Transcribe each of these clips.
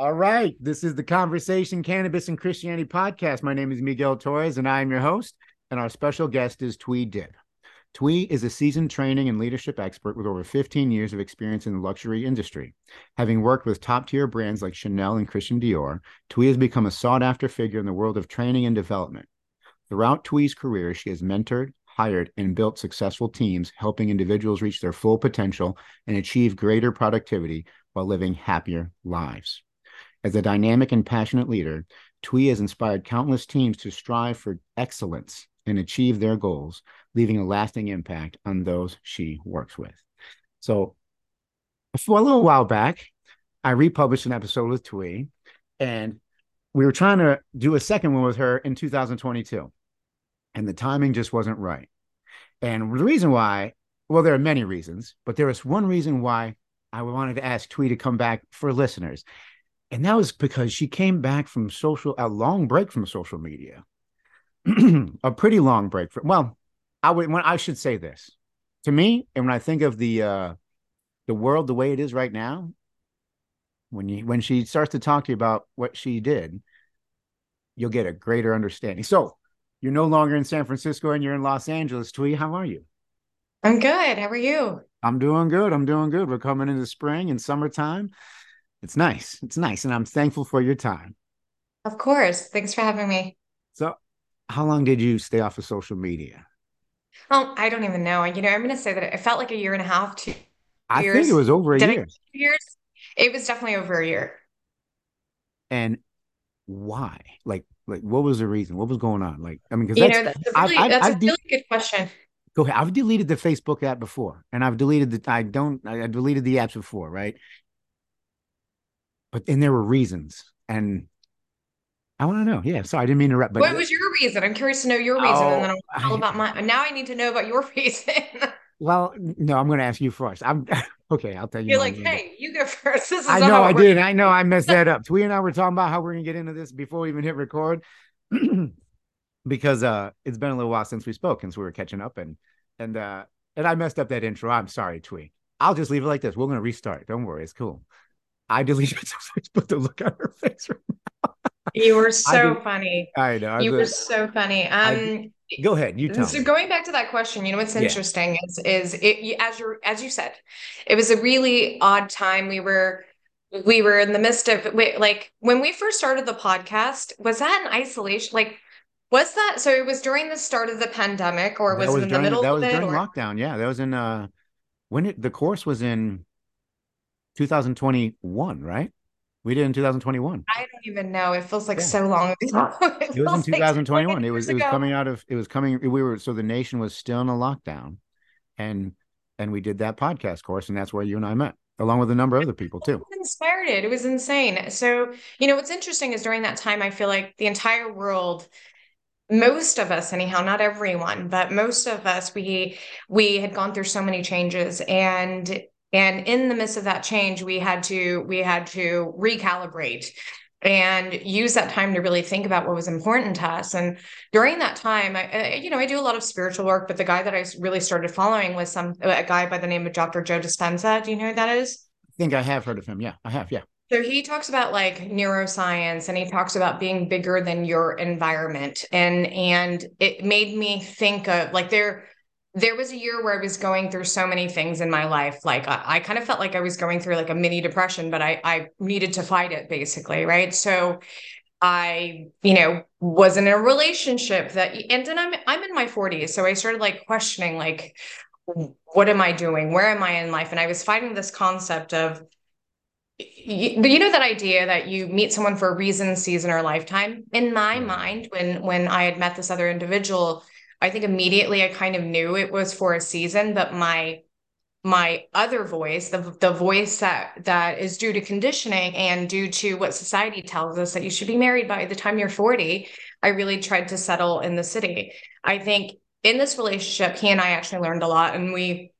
All right. This is the Conversation Cannabis and Christianity podcast. My name is Miguel Torrez, and I am your host. And our special guest is Thuy Diep. Thuy is a seasoned training and leadership expert with over 15 years of experience in the luxury industry. Having worked with top tier brands like Chanel and Christian Dior, Thuy has become a sought after figure in the world of training and development. Throughout Thuy's career, she has mentored, hired, and built successful teams, helping individuals reach their full potential and achieve greater productivity while living happier lives. As a dynamic and passionate leader, Thuy has inspired countless teams to strive for excellence and achieve their goals, leaving a lasting impact on those she works with. So, for a little while back, I republished an episode with Thuy, and we were trying to do a second one with her in 2022, and the timing just wasn't right. And the reason why, well, there are many reasons, but there was one reason why I wanted to ask Thuy to come back for listeners. And that was because she came back from social, a long break from social media, a pretty long break. From, well, I would, when I should say this to me, and when I think of the, uh, the world the way it is right now, when you, when she starts to talk to you about what she did, you'll get a greater understanding. So you're no longer in San Francisco and you're in Los Angeles. Thuy, how are you? I'm good. How are you? I'm doing good. I'm doing good. We're coming into spring and summertime. It's nice. It's nice. And I'm thankful for your time. Of course. Thanks for having me. So, how long did you stay off of social media? Oh, I don't even know. You know, I'm going to say that it felt like a year and a half, two I years. think it was over a Did year. years. It was definitely over a year. And why? Like, like what was the reason? What was going on? Like, I mean, because you know, that's a really, I've, that's I've, a really good question. Go ahead. I've deleted the Facebook app before, and I've deleted the. I don't. I deleted the apps before, right? But then there were reasons and I want to know. Yeah. Sorry, I didn't mean to interrupt. But what was your reason? I'm curious to know your reason, oh, and then I'll tell about my. Now I need to know about your reason. well, no, I'm going to ask you first. I'm okay. I'll tell you. You're like, hey, you go first. This is I know I did. I know I messed that up. Thuy and I were talking about how we're going to get into this before we even hit record, because uh, it's been a little while since we spoke, since we were catching up, and and uh, and I messed up that intro. I'm sorry, Thuy. I'll just leave it like this. We're going to restart. Don't worry, it's cool. I deleted it, Facebook to look at her face right now. You were so I funny. I know. You were so funny. Um, go ahead. You tell. So me. going back to that question, you know what's interesting yeah. is is it as you as you said, it was a really odd time. We were we were in the midst of like when we first started the podcast. Was that in isolation? Like was that so? It was during the start of the pandemic, or was, was it in during, the middle? That was during or? lockdown. Yeah, that was in uh when it, the course was in 2021, right? We did in 2021. I don't even know. It feels like yeah. so long ago. it, it was in 2021. Like it was it was coming out of it was coming we were so the nation was still in a lockdown and and we did that podcast course and that's where you and I met along with a number of other people too. inspired it. It was insane. So, you know, what's interesting is during that time I feel like the entire world most of us anyhow not everyone but most of us we we had gone through so many changes and and in the midst of that change we had to we had to recalibrate and use that time to really think about what was important to us. And during that time I, you know i do a lot of spiritual work but the guy that i really started following was some a guy by the name of dr joe dispenza. Do you know who that is? I think i have heard of him. Yeah i have. Yeah. So he talks about like neuroscience and he talks about being bigger than your environment. And and it made me think of like there there was a year where I was going through so many things in my life. Like I, I, kind of felt like I was going through like a mini depression, but I, I needed to fight it basically. Right. So I, you know, was in a relationship that, and then I'm, I'm in my forties. So I started like questioning, like, what am I doing? Where am I in life? And I was fighting this concept of, you, you know that idea that you meet someone for a reason season or lifetime in my mm-hmm. mind when when i had met this other individual I think immediately I kind of knew it was for a season, but my my other voice, the the voice that that is due to conditioning and due to what society tells us that you should be married by the time you're 40, I really tried to settle in the city. I think in this relationship, he and I actually learned a lot and we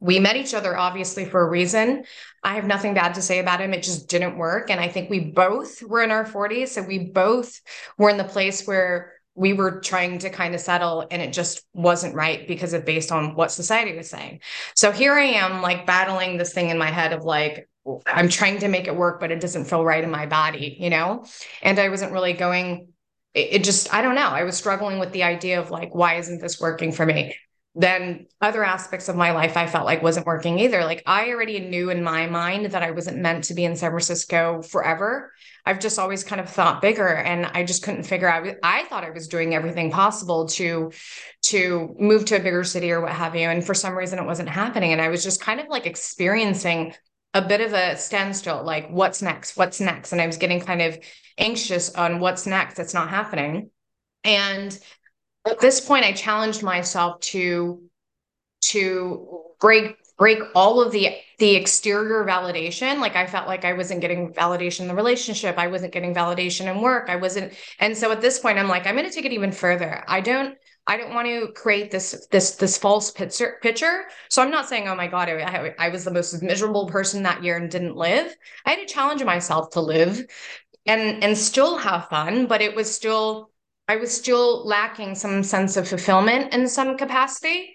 we met each other obviously for a reason. I have nothing bad to say about him. It just didn't work. And I think we both were in our 40s. So we both were in the place where we were trying to kind of settle and it just wasn't right because of based on what society was saying. So here I am like battling this thing in my head of like I'm trying to make it work, but it doesn't feel right in my body, you know? And I wasn't really going, it, just, I don't know. I was struggling with the idea of like, why isn't this working for me? Then other aspects of my life I felt like wasn't working either. Like I already knew in my mind that I wasn't meant to be in San Francisco forever. I've just always kind of thought bigger and I just couldn't figure out I thought I was doing everything possible to to move to a bigger city or what have you and for some reason it wasn't happening and I was just kind of like experiencing a bit of a standstill like what's next what's next and i was getting kind of anxious on what's next that's not happening and at this point i challenged myself to to break break all of the the exterior validation like i felt like i wasn't getting validation in the relationship i wasn't getting validation in work i wasn't and so at this point i'm like i'm going to take it even further i don't I don't want to create this this this false picture. So I'm not saying, oh my god, I, I was the most miserable person that year and didn't live. I had to challenge myself to live, and and still have fun, but it was still I was still lacking some sense of fulfillment in some capacity,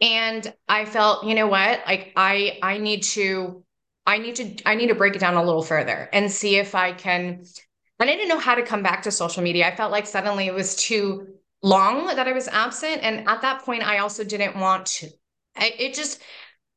and I felt, you know what, like I I need to I need to I need to break it down a little further and see if I can. And I didn't know how to come back to social media. I felt like suddenly it was too long that I was absent. And at that point, I also didn't want to, I, it just,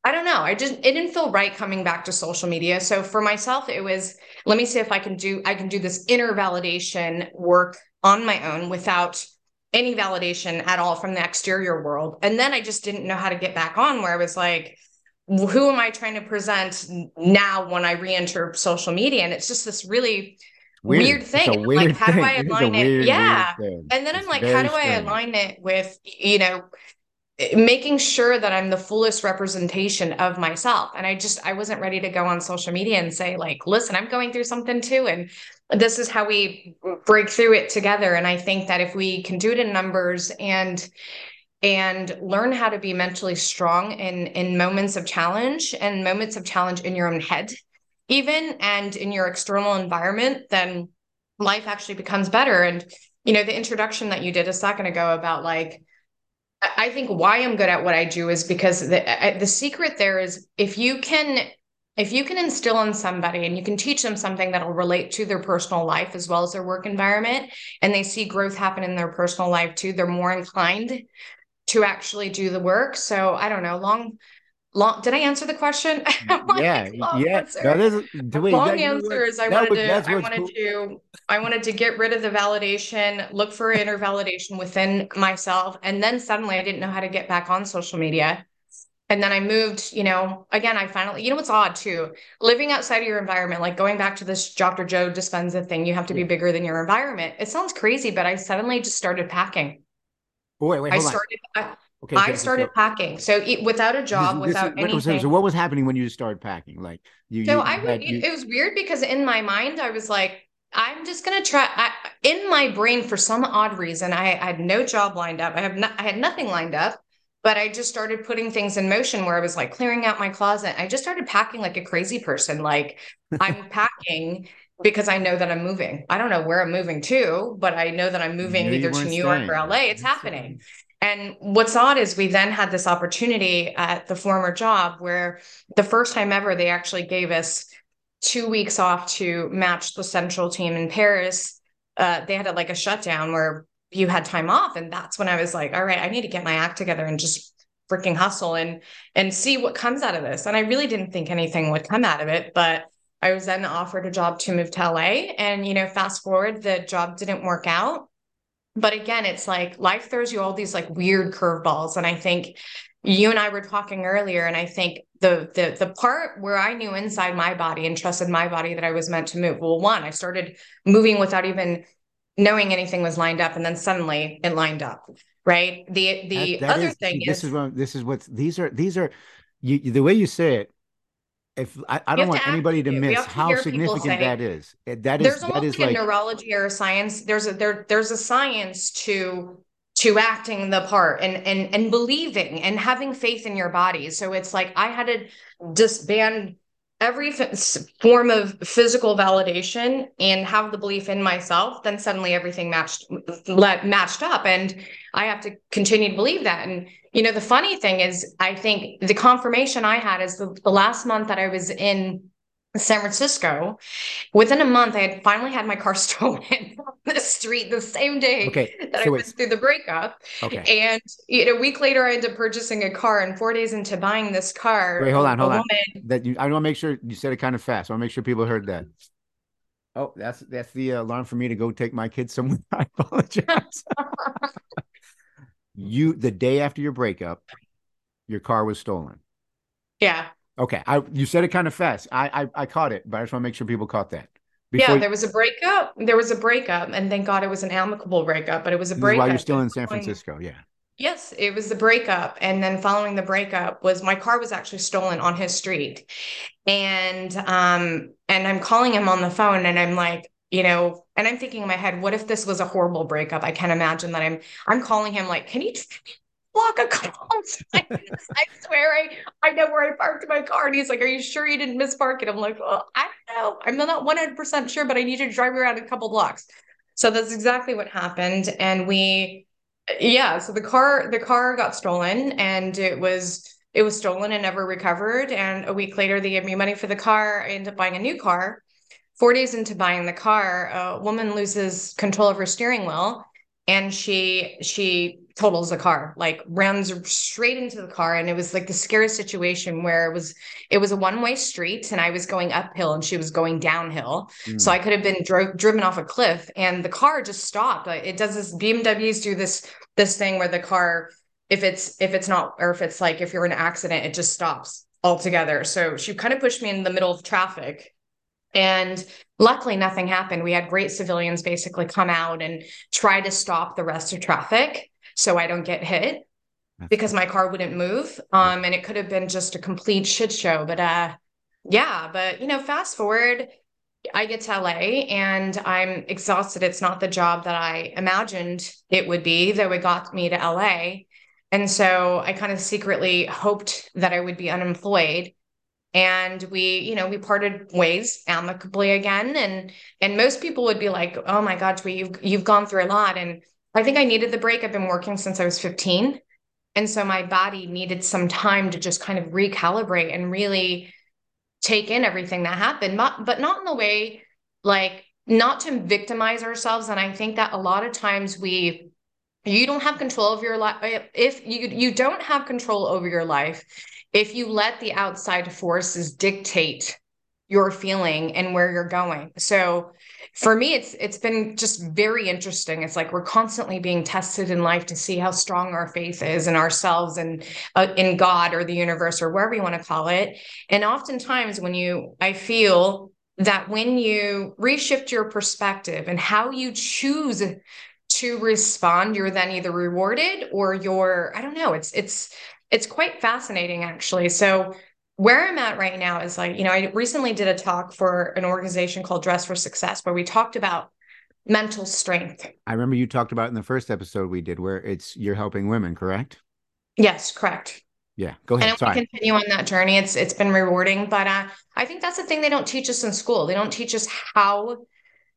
I don't know. I just, it didn't feel right coming back to social media. So for myself, it was, let me see if I can do, I can do this inner validation work on my own without any validation at all from the exterior world. And then I just didn't know how to get back on where I was like, who am I trying to present now when I re-enter social media? And it's just this really weird, weird thing. Weird like, how do I align it? Weird, yeah. and then it's I'm like, how do. I align it with, you know, making sure that I'm the fullest representation of myself. And I just, I wasn't ready to go on social media and say, like, listen, I'm going through something too. And this is how we break through it together. And I think that if we can do it in numbers and, and learn how to be mentally strong in in moments of challenge and moments of challenge in your own head even and in your external environment, then life actually becomes better. And, you know, the introduction that you did a second ago about like, I think why I'm good at what I do is because the the secret there is if you can if you can instill in somebody and you can teach them something that'll relate to their personal life as well as their work environment and they see growth happen in their personal life too they're more inclined to actually do the work. So i don't know long long did i answer the question? Yeah yeah. answer. that is the way, long answer is i wanted to i wanted cool. to i wanted to get rid of the validation look for inner validation within myself and then suddenly i didn't know how to get back on social media. And then i moved you know again i finally you know what's odd too? Living outside of your environment like going back to this dr joe dispenza thing you have to be bigger than your environment. It sounds crazy but i suddenly just started packing. Wait wait i started I, Okay. I started so, packing. So without a job, this, without this, anything. So what was happening when you started packing? Like you. So you, I would. You... It was weird because in my mind I was like, I'm just gonna try. I, in my brain, for some odd reason, I, I had no job lined up. I have not. I had nothing lined up. But I just started putting things in motion where I was like clearing out my closet. I just started packing like a crazy person. Like I'm packing because I know that I'm moving. I don't know where I'm moving to, but I know that I'm moving either to New York or LA. It's happening. And what's odd is we then had this opportunity at the former job where the first time ever they actually gave us two weeks off to match the central team in Paris. Uh, they had a, like a shutdown where you had time off, and that's when I was like, all right, I need to get my act together and just freaking hustle and and see what comes out of this. And I really didn't think anything would come out of it, but I was then offered a job to move to LA. And you know, fast forward, the job didn't work out but again it's like life throws you all these like weird curveballs. And i think you and i were talking earlier and i think the the the part where i knew inside my body and trusted my body that i was meant to move well one i started moving without even knowing anything was lined up and then suddenly it lined up right? The the that, that other is, thing this is, what this is what these are these are you the way you say it if I, I don't want anybody to miss to how significant that is. Eh, that is there's that is like, like neurology or science. There's a there there's a science to to acting the part and and and believing and having faith in your body. So it's like I had to disband every form of physical validation and have the belief in myself then suddenly everything matched matched up. And i have to continue to believe that. And you know the funny thing is i think the confirmation i had is the, the last month that i was in San Francisco. Within a month, I had finally had my car stolen on the street the same day Okay, that so I went through the breakup. Okay. And you know, a week later, I ended up purchasing a car, and four days into buying this car, Wait, hold on, hold on. woman- That you, I want to make sure you said it kind of fast. I want to make sure people heard that. Oh, that's that's the uh, alarm for me to go take my kids somewhere. I apologize. you the day after your breakup, your car was stolen. yeah, Okay, I you said it kind of fast. I I, I caught it, but I just want to make sure people caught that. yeah. There was a breakup. There was a breakup, and thank God it was an amicable breakup. But it was a breakup. While you're still in San Francisco. Yeah. Yes, it was the breakup. And then following the breakup was my car was actually stolen on his street. And um and I'm calling him on the phone and I'm like, you know, and I'm thinking in my head, what if this was a horrible breakup? I can't imagine that I'm I'm calling him like, can you block a call? I swear I I know where I parked my car. And he's like, Are you sure you didn't mispark it? I'm like, well, I don't know. I'm not 100% sure, but I need you to drive around a couple blocks. So that's exactly what happened. And we yeah so the car the car got stolen and it was it was stolen and never recovered and a week later they gave me money for the car i ended up buying a new car four days into buying the car a woman loses control of her steering wheel and she she totals the car like runs straight into the car and it was like the scariest situation where it was it was a one-way street and i was going uphill and she was going downhill Mm. so I could have been dro- driven off a cliff, and the car just stopped. It does this. BMWs do this this thing where the car, if it's if it's not, or if it's like if you're in an accident, it just stops altogether. So she kind of pushed me in the middle of traffic, and luckily nothing happened. We had great civilians basically come out and try to stop the rest of traffic so I don't get hit because my car wouldn't move. Um, and it could have been just a complete shit show. But uh, yeah. But you know, fast forward. I get to LA and I'm exhausted. It's not the job that I imagined it would be, though it got me to LA. And so I kind of secretly hoped that I would be unemployed. And we, you know, we parted ways amicably again. And and most people would be like, oh my God, Thuy, you've you've gone through a lot. And I think I needed the break. I've been working since I was 15. And so my body needed some time to just kind of recalibrate and really take in everything that happened, but not in the way like not to victimize ourselves. And I think that a lot of times we, you don't have control of your life. If you you don't have control over your life, if you let the outside forces dictate your feeling and where you're going. So for me it's it's been just very interesting. It's like we're constantly being tested in life to see how strong our faith is in ourselves and uh, in god or the universe or wherever you want to call it. And oftentimes when you i feel that when you reshift your perspective and how you choose to respond you're then either rewarded or you're i don't know it's it's it's quite fascinating actually. So where I'm at right now is like, you know, I recently did a talk for an organization called Dress for Success where we talked about mental strength. I remember you talked about in the first episode we did where it's you're helping women, correct? Yes, correct. Yeah. Go ahead. And Sorry. continue on that journey. It's it's been rewarding, but uh, I think that's the thing they don't teach us in school. They don't teach us how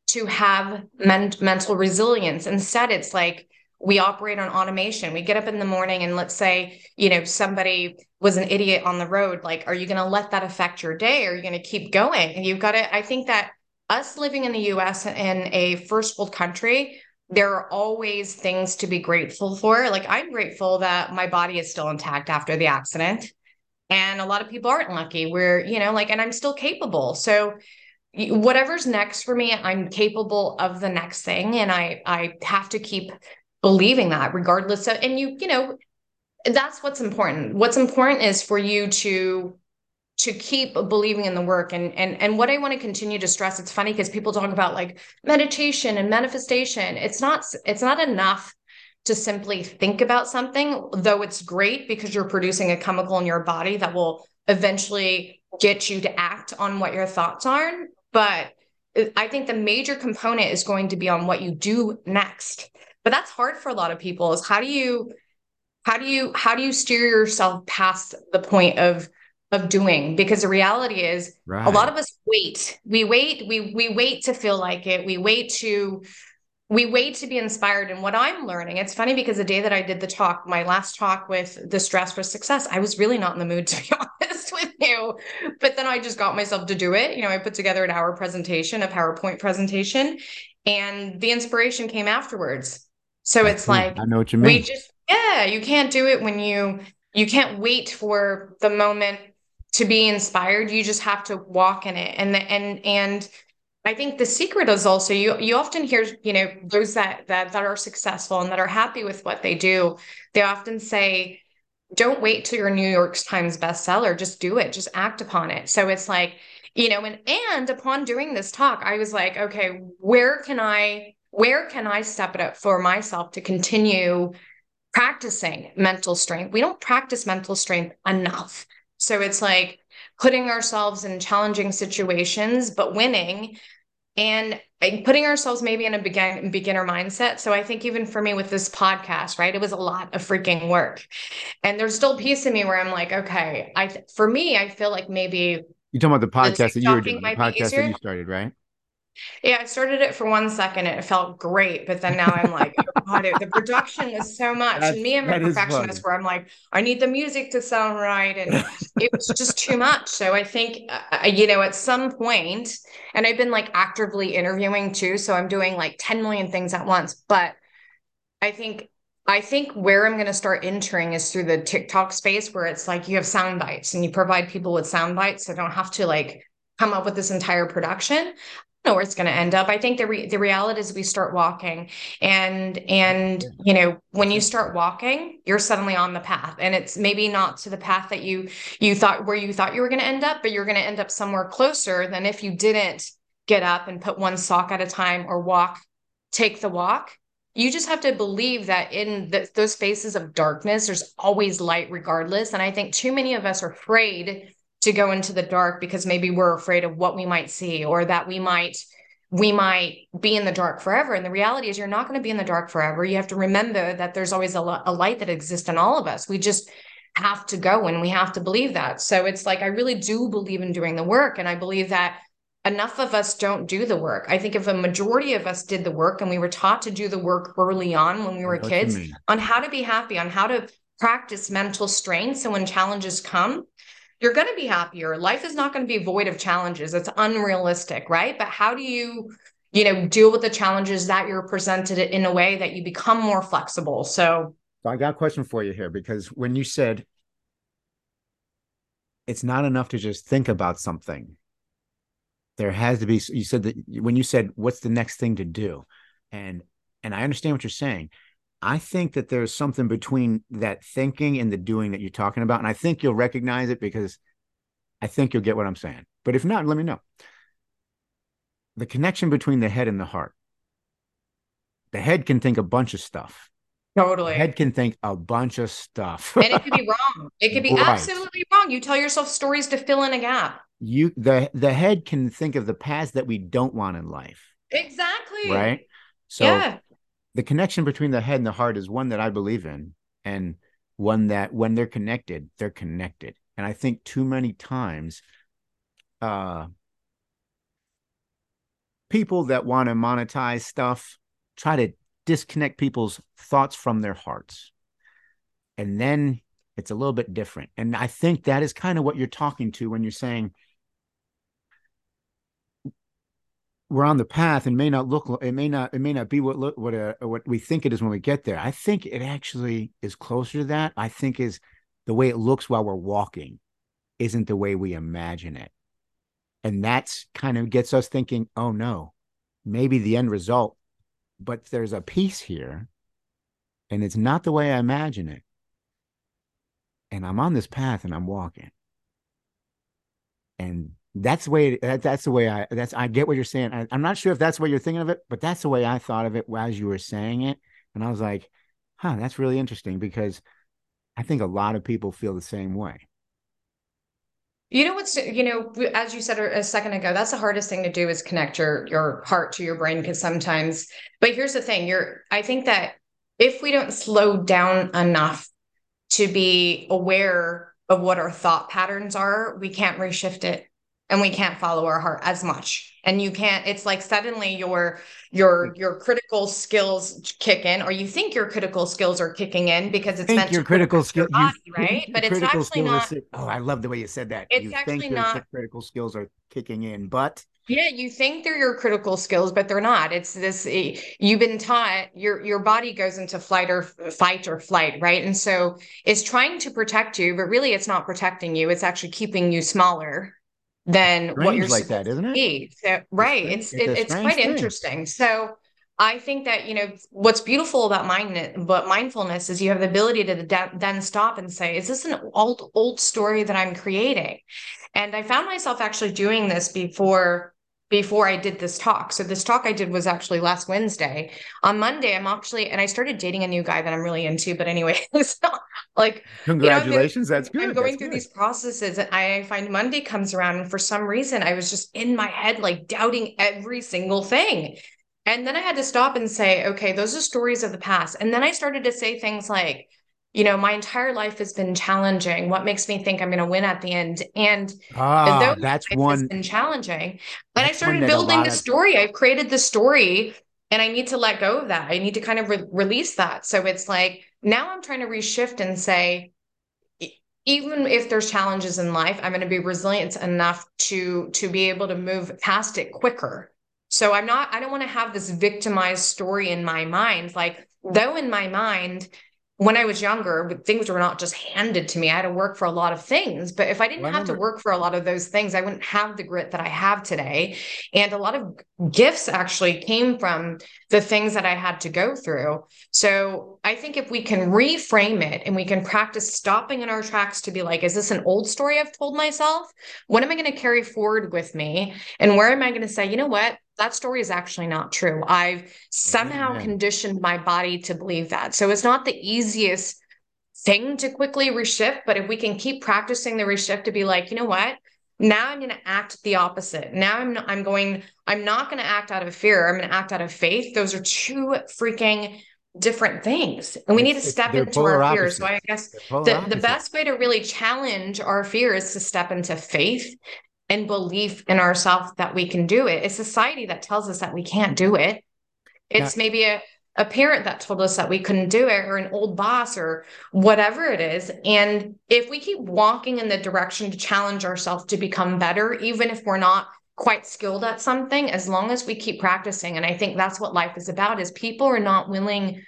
to have men- mental resilience. Instead, it's like we operate on automation. We get up in the morning and let's say, you know, somebody was an idiot on the road. Like, are you going to let that affect your day? Or are you going to keep going? And you've got to, I think that us living in the US in a first world country, there are always things to be grateful for. Like, I'm grateful that my body is still intact after the accident. And a lot of people aren't lucky. We're, you know, like, and I'm still capable. So, whatever's next for me, I'm capable of the next thing. And I, I have to keep believing that regardless of and you you know that's what's important. What's important is for you to to keep believing in the work. And and and what i want to continue to stress it's funny because people talk about like meditation and manifestation. It's not it's not enough to simply think about something though it's great because you're producing a chemical in your body that will eventually get you to act on what your thoughts are. But uh, i think the major component is going to be on what you do next but that's hard for a lot of people is how do you how do you how do you steer yourself past the point of of doing because the reality is Right. a lot of us wait we wait we we wait to feel like it we wait to we wait to be inspired. And what I'm learning, it's funny because the day that I did the talk, my last talk with the Dress for Success, I was really not in the mood to be honest with you. But then I just got myself to do it. You know, I put together an hour presentation, a PowerPoint presentation, and the inspiration came afterwards. So it's like I know what you mean. We just yeah, you can't do it when you you can't wait for the moment to be inspired. You just have to walk in it. And the, and and I think the secret is also you you often hear, you know, those that that that are successful and that are happy with what they do, they often say, don't wait till your New York Times bestseller, just do it, just act upon it. So it's like, you know, and and upon doing this talk, I was like, okay, where can I where can I step it up for myself to continue practicing mental strength? We don't practice mental strength enough. So it's like putting ourselves in challenging situations, but winning and putting ourselves maybe in a begin, beginner mindset. So I think even for me with this podcast, right, it was a lot of freaking work. And there's still a piece of me where I'm like, okay, I for me, I feel like maybe you're talking about the podcast that you were doing, the podcast that you started, right? Yeah, I started it for one second and it felt great, but then now I'm like, oh God, it, the production is so much. That's, and me, I'm a perfectionist where I'm like, I need the music to sound right, and it was just too much. So I think, uh, you know, at some point, and I've been like actively interviewing too, so I'm doing like 10 million things at once. But I think I think where I'm going to start entering is through the TikTok space where it's like you have sound bites and you provide people with sound bites. So don't have to like come up with this entire production know where it's going to end up. I think the re- the reality is we start walking, and and you know when you start walking, you're suddenly on the path, and it's maybe not to the path that you you thought where you thought you were going to end up, but you're going to end up somewhere closer than if you didn't get up and put one sock at a time or walk, take the walk. You just have to believe that in the, those spaces of darkness, there's always light, regardless. And I think too many of us are afraid to go into the dark because maybe we're afraid of what we might see or that we might we might be in the dark forever. And the reality is you're not going to be in the dark forever. You have to remember that there's always a, a light that exists in all of us. We just have to go and we have to believe that. So it's like i really do believe in doing the work and i believe that enough of us don't do the work. I think if a majority of us did the work and we were taught to do the work early on when we were kids on how to be happy on how to practice mental strength. So when challenges come you're going to be happier. Life is not going to be void of challenges. It's unrealistic, right? But how do you, you know, deal with the challenges that you're presented in a way that you become more flexible? So, so I got a question for you here because when you said it's not enough to just think about something, there has to be. You said that when you said what's the next thing to do, and and I understand what you're saying I think that there's something between that thinking and the doing that you're talking about. And I think you'll recognize it because I think you'll get what I'm saying. But if not, let me know. The connection between the head and the heart. The head can think a bunch of stuff. Totally. The head can think a bunch of stuff. and it could be wrong. It could be right. absolutely wrong. You tell yourself stories to fill in a gap. You the the head can think of the paths that we don't want in life. Exactly. Right. So yeah the connection between the head and the heart is one that I believe in, and one that when they're connected, they're connected. And I think too many times, uh, people that want to monetize stuff try to disconnect people's thoughts from their hearts. And then it's a little bit different. And I think that is kind of what you're talking to when you're saying, we're on the path and may not look it may not it may not be what look what uh, what we think it is when we get there. I think it actually is closer to that. I think is the way it looks while we're walking isn't the way we imagine it. And that's kind of gets us thinking oh no maybe the end result but there's a piece here and it's not the way i imagine it. And i'm on this path and i'm walking. And that's the way that, that's the way I that's I get what you're saying. I, am not sure if that's what you're thinking of it, but that's the way I thought of it as you were saying it. And I was like, huh, that's really interesting because I think a lot of people feel the same way. You know what's you know as you said a second ago that's the hardest thing to do is connect your your heart to your brain because sometimes but here's the thing you're I think that if we don't slow down enough to be aware of what our thought patterns are we can't reshift it and we can't follow our heart as much and you can't it's like suddenly your your your critical skills kick in or you think your critical skills are kicking in because it's meant your critical skills right but it's actually not oh i love the way you said that it's you actually think not critical skills are kicking in but yeah, you think they're your critical skills, but they're not. It's this eh, you've been taught your your body goes into flight or fight or flight, right? And so it's trying to protect you, but really it's not protecting you. It's actually keeping you smaller than strange what you're like that, isn't it? So, right. It's it's, it's quite thing. interesting. So I think that you know what's beautiful about mind, but mindfulness is you have the ability to de- then stop and say, "Is this an old old story that I'm creating?" And I found myself actually doing this before before I did this talk. So this talk I did was actually last Wednesday. On Monday, I'm actually and I started dating a new guy that I'm really into. But anyway, like congratulations, you know, that's good. I'm going that's through good. these processes, and I find Monday comes around, and for some reason, I was just in my head like doubting every single thing. And then I had to stop and say, okay, those are stories of the past. And then I started to say things like, you know, my entire life has been challenging. What makes me think I'm going to win at the end? And ah, that's one has been challenging. And I started building the of... story. I've created the story, and I need to let go of that. I need to kind of re- release that. So it's like now I'm trying to reshift and say, even if there's challenges in life, I'm going to be resilient enough to to be able to move past it quicker. So I'm not. I don't want to have this victimized story in my mind. Like though in my mind when I was younger, things were not just handed to me. I had to work for a lot of things. But if I didn't have to work for a lot of those things, I wouldn't have the grit that I have today. And a lot of gifts actually came from the things that I had to go through. So I think if we can reframe it and we can practice stopping in our tracks to be like, is this an old story I've told myself? What am I going to carry forward with me? And where am I going to say, you know what? That story is actually not true. I've somehow Amen. conditioned my body to believe that. So it's not the easiest thing to quickly reshift, but if we can keep practicing the reshift to be like, you know what? Now I'm going to act the opposite. Now I'm not, I'm going I'm not going to act out of fear. I'm going to act out of faith. Those are two freaking different things and we it's, need to step into our fears so i guess the, the best way to really challenge our fear is to step into faith and belief in ourselves that we can do it. It's society that tells us that we can't do it. It's yeah. maybe a, a parent that told us that we couldn't do it, or an old boss, or whatever it is. And if we keep walking in the direction to challenge ourselves to become better, even if we're not quite skilled at something, as long as we keep practicing, and I think that's what life is about, is people are not willing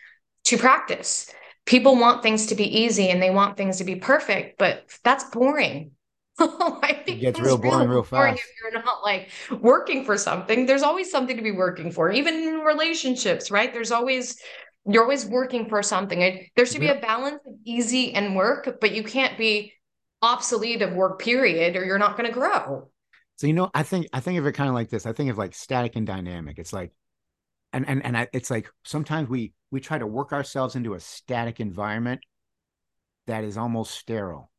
to practice. People want things to be easy and they want things to be perfect, but that's boring Oh, I think it gets real boring real fast. If you're not like working for something, there's always something to be working for, even in relationships, right? There's always you're always working for something. There should be a balance of easy and work, but you can't be obsolete of work, period, or you're not going to grow. So you know, I think I think of it kind of like this. I think of like static and dynamic. It's like, and and and I, it's like sometimes we we try to work ourselves into a static environment that is almost sterile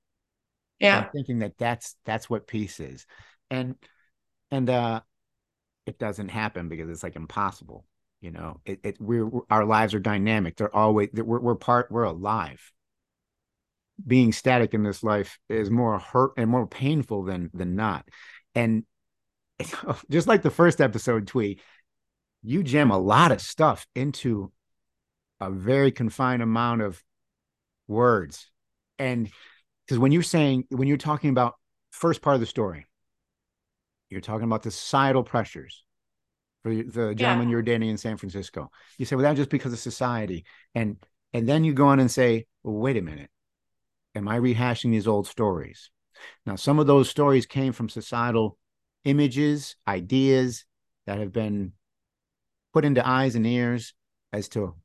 yeah. I'm thinking that that's that's what peace is. And and uh it doesn't happen because it's like impossible you know? It, it we're our lives are dynamic. They're always we're, we're part we're alive. Being static in this life is more hurt and more painful than than not. And just like the first episode tweet you jam a lot of stuff into a very confined amount of words. And because when you're saying when you're talking about first part of the story you're talking about the societal pressures for the gentleman yeah. you were dating in san francisco. You say well that's just because of society. And and then you go on and say well wait a minute. Am i rehashing these old stories? Now some of those stories came from societal images ideas that have been put into eyes and ears as to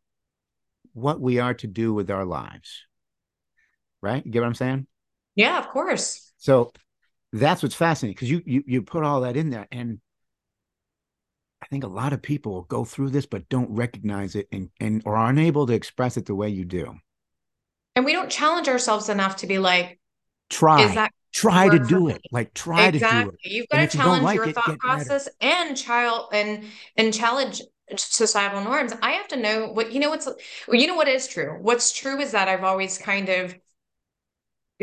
what we are to do with our lives right? You get what I'm saying? Yeah, of course. So that's what's fascinating because you you you put all that in there, and I think a lot of people go through this but don't recognize it and and or are unable to express it the way you do. And we don't challenge ourselves enough to be like, try. Is that try to do it like try exactly. to do it you've got to challenge you like your it, thought process better. and child and and challenge societal norms i have to know what you know what's you know what is true what's true is that i've always kind of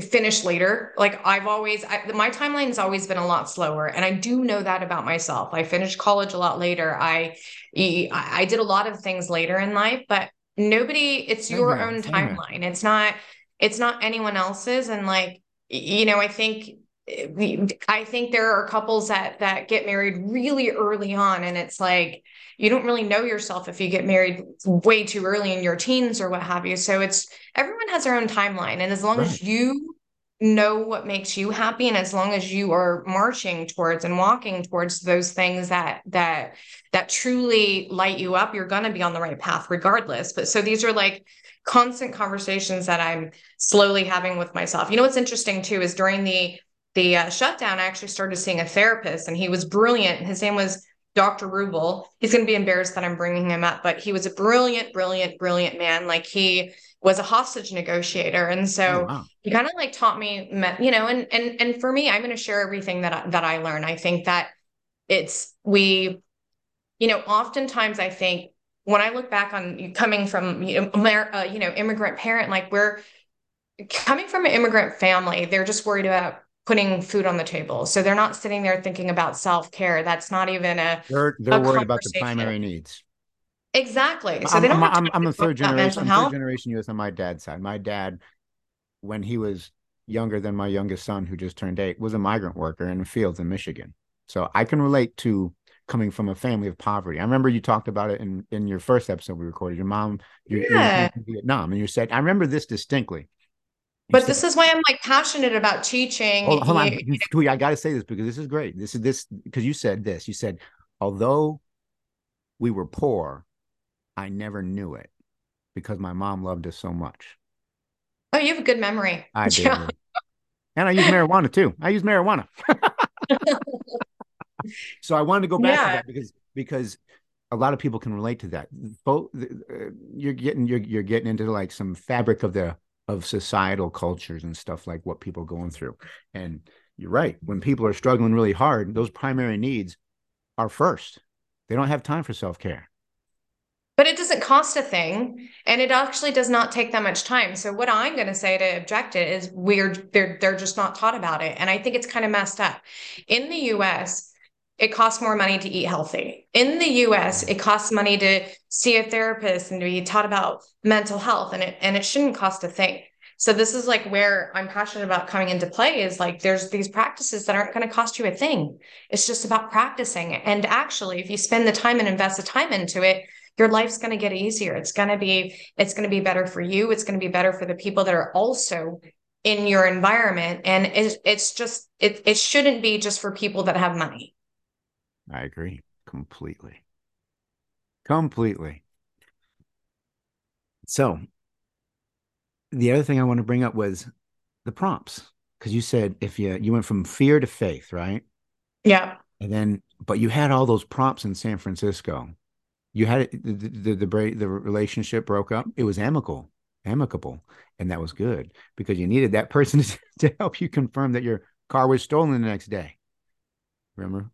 finish later. Like I've always, I, my timeline has always been a lot slower, and I do know that about myself. I finished college a lot later. I, I did a lot of things later in life, but nobody. It's your own timeline. It's not. It's not anyone else's. And like you know, I think. Eh, I think there are couples that that get married really early on, and it's like you don't really know yourself if you get married way too early in your teens or what have you. So it's everyone has their own timeline. And as long right. as you know what makes you happy and as long as you are marching towards and walking towards those things that that that truly light you up you're going to be on the right path regardless but so these are like constant conversations that i'm slowly having with myself you know what's interesting too is during the the uh, shutdown i actually started seeing a therapist and he was brilliant his name was Dr. Rubel. He's going to be embarrassed that I'm bringing him up, but he was a brilliant, brilliant, brilliant man. Like he was a hostage negotiator, and so oh, wow. he kind of like taught me, you know, and and and for me, I'm going to share everything that I, that I learn. I think that it's we, you know, oftentimes I think when I look back on coming from you know, uh, you know immigrant parent, like we're coming from an immigrant family, they're just worried about putting food on the table. So they're not sitting there thinking about self care. That's not even a. They're they're a worried about the primary needs. Exactly. So I'm, they don't. I'm, I'm a third generation. I'm third generation U.S. on my dad's side. My dad, when he was younger than my youngest son, who just turned eight, was a migrant worker in the fields in Michigan. So I can relate to coming from a family of poverty. I remember you talked about it in in your first episode we recorded. Your mom, your, yeah. in Vietnam, and you said, I remember this distinctly but this is why I'm like passionate about teaching. Hold, hold on, Tweet, I got to say this because this is great. This is this because you said this. You said, although we were poor, I never knew it because my mom loved us so much. Oh, you have a good memory. I do. Yeah. And I use marijuana too. I use marijuana. so I wanted to go back yeah. to that because because a lot of people can relate to that. Both uh, you're getting you're you're getting into like some fabric of the of societal cultures and stuff like what people are going through. And you're right. When people are struggling really hard, those primary needs are first. They don't have time for self care. But it doesn't cost a thing, and it actually does not take that much time. So what I'm going to say to object it is we're they're they're just not taught about it, and I think it's kind of messed up. In the U.S., it costs more money to eat healthy. In the US, it costs money to see a therapist and to be taught about mental health and it and it shouldn't cost a thing. So this is like where I'm passionate about coming into play is like there's these practices that aren't going to cost you a thing. It's just about practicing. And actually, if you spend the time and invest the time into it, your life's going to get easier. It's going to be it's going to be better for you. It's going to be better for the people that are also in your environment and it's, it's just it, it shouldn't be just for people that have money I agree completely. Completely. So, the other thing I want to bring up was the prompts because you said if you you went from fear to faith, right? Yeah. And then, but you had all those prompts in San Francisco. You had the the the, the, the relationship broke up. It was amicable, amicable, and that was good because you needed that person to, to help you confirm that your car was stolen the next day. Remember?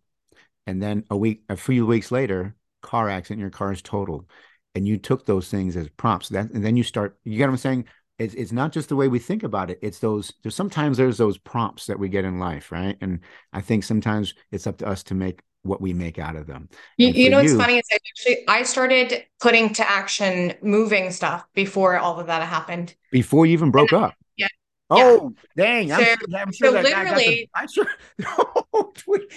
And then a week a few weeks later car accident your car is totaled. And you took those things as prompts. That and then you start you get what i'm saying? It's, it's not just the way we think about it. It's those there's sometimes there's those prompts that we get in life right? And i think sometimes it's up to us to make what we make out of them. You, you know what's funny is I actually i started putting to action moving stuff before all of that happened. Before you even broke and up. yeah Oh, yeah. dang! I'm, so, I'm sure so literally, the, I'm sure. Oh,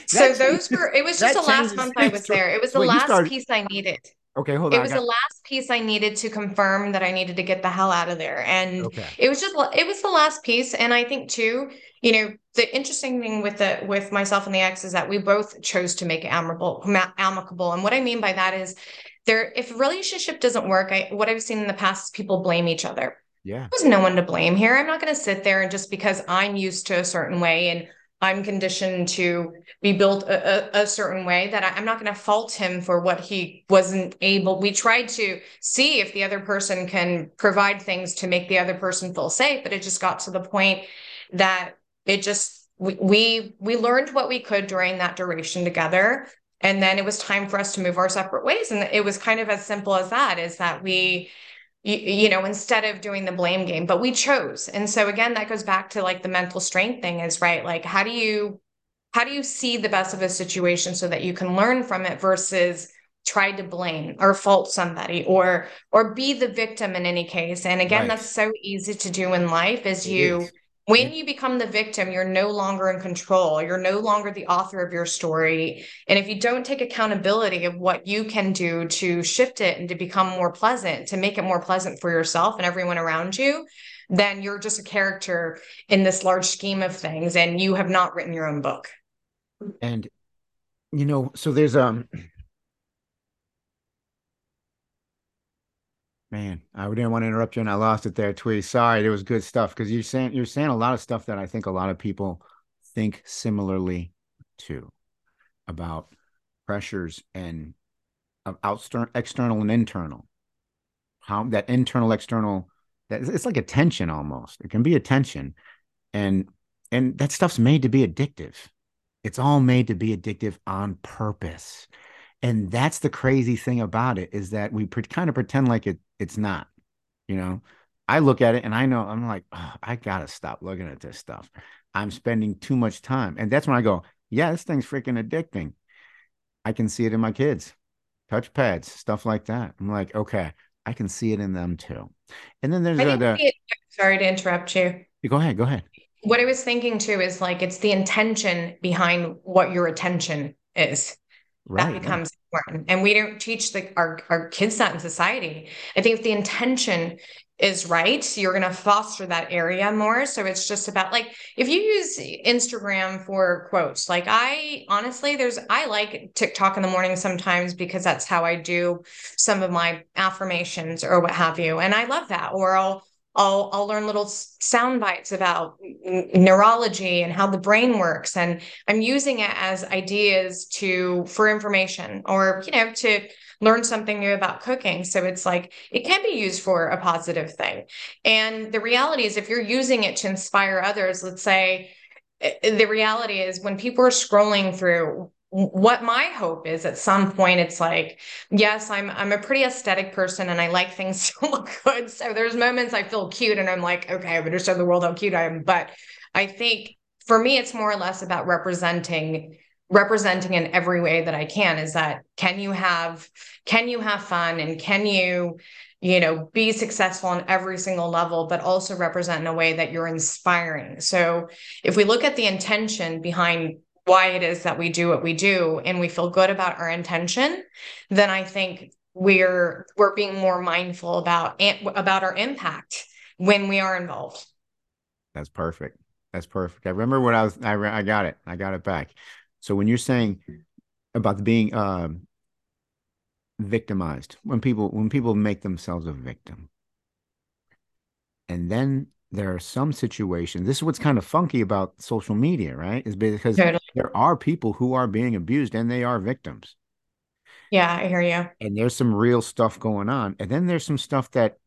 so those were. It was just the last month I was there. It was the Wait, last started, piece I needed. Okay, hold on. It was the last piece I needed to confirm that I needed to get the hell out of there, and okay. it was just it was the last piece. And I think too, you know, the interesting thing with the with myself and the ex is that we both chose to make it amicable. Amicable, and what I mean by that is, there if relationship doesn't work, I what I've seen in the past is people blame each other yeah. There's no one to blame here. I'm not going to sit there and just because I'm used to a certain way and I'm conditioned to be built a, a, a certain way that I, am not going to fault him for what he wasn't able. We tried to see if the other person can provide things to make the other person feel safe, but it just got to the point that it just we we, we learned what we could during that duration together and then it was time for us to move our separate ways and it was kind of as simple as that is that we you, you know instead of doing the blame game but we chose and so again that goes back to like the mental strength thing is right like how do you how do you see the best of a situation so that you can learn from it versus try to blame or fault somebody or or be the victim in any case and again right. that's so easy to do in life is it you is. When you become the victim, you're no longer in control. You're no longer the author of your story. And if you don't take accountability of what you can do to shift it and to become more pleasant, to make it more pleasant for yourself and everyone around you, then you're just a character in this large scheme of things and you have not written your own book. And you know, so there's um Man, I didn't want to interrupt you, and I lost it there, Thuy. Sorry, it was good stuff because you're saying you're saying a lot of stuff that I think a lot of people think similarly to about pressures and uh, of outstar- external and internal. How that internal, external, that it's like a tension almost. It can be a tension, and and that stuff's made to be addictive. It's all made to be addictive on purpose and that's the crazy thing about it is that we pre- kind of pretend like it it's not you know? I look at it and i know i'm like oh, i gotta stop looking at this stuff. I'm spending too much time. And that's when i go yeah this thing's freaking addicting. I can see it in my kids touch pads stuff like that. I'm like okay i can see it in them too. And then there's uh, the, sorry to interrupt you. Go ahead go ahead. What i was thinking too is like it's the intention behind what your attention is. Right, that becomes. Important. And we don't teach the, our, our kids that in society. I think if the intention is right, you're going to foster that area more. So it's just about like if you use Instagram for quotes, like I honestly, there's I like TikTok in the morning sometimes because that's how I do some of my affirmations or what have you. And I love that. Or I'll I'll I'll learn little sound bites about neurology and how the brain works. And I'm using it as ideas to for information or you know to learn something new about cooking. So it's like it can be used for a positive thing. And the reality is if you're using it to inspire others let's say eh, the reality is when people are scrolling through what my hope is at some point it's like yes i'm i'm a pretty aesthetic person and i like things to look good. So there's moments i feel cute and i'm like okay i've understood the world how cute i am. But i think for me it's more or less about representing representing in every way that i can is that can you have can you have fun and can you you know be successful on every single level but also represent in a way that you're inspiring. So if we look at the intention behind why it is that we do what we do and we feel good about our intention, then I think we're we're being more mindful about about our impact when we are involved. That's perfect. That's perfect. I remember what I was. I I got it. I got it back. So when you're saying about being um, victimized, when people when people make themselves a victim, and then there are some situations. This is what's kind of funky about social media, right? Is because totally. there are people who are being abused and they are victims. Yeah, I hear you. And there's some real stuff going on. And then there's some stuff that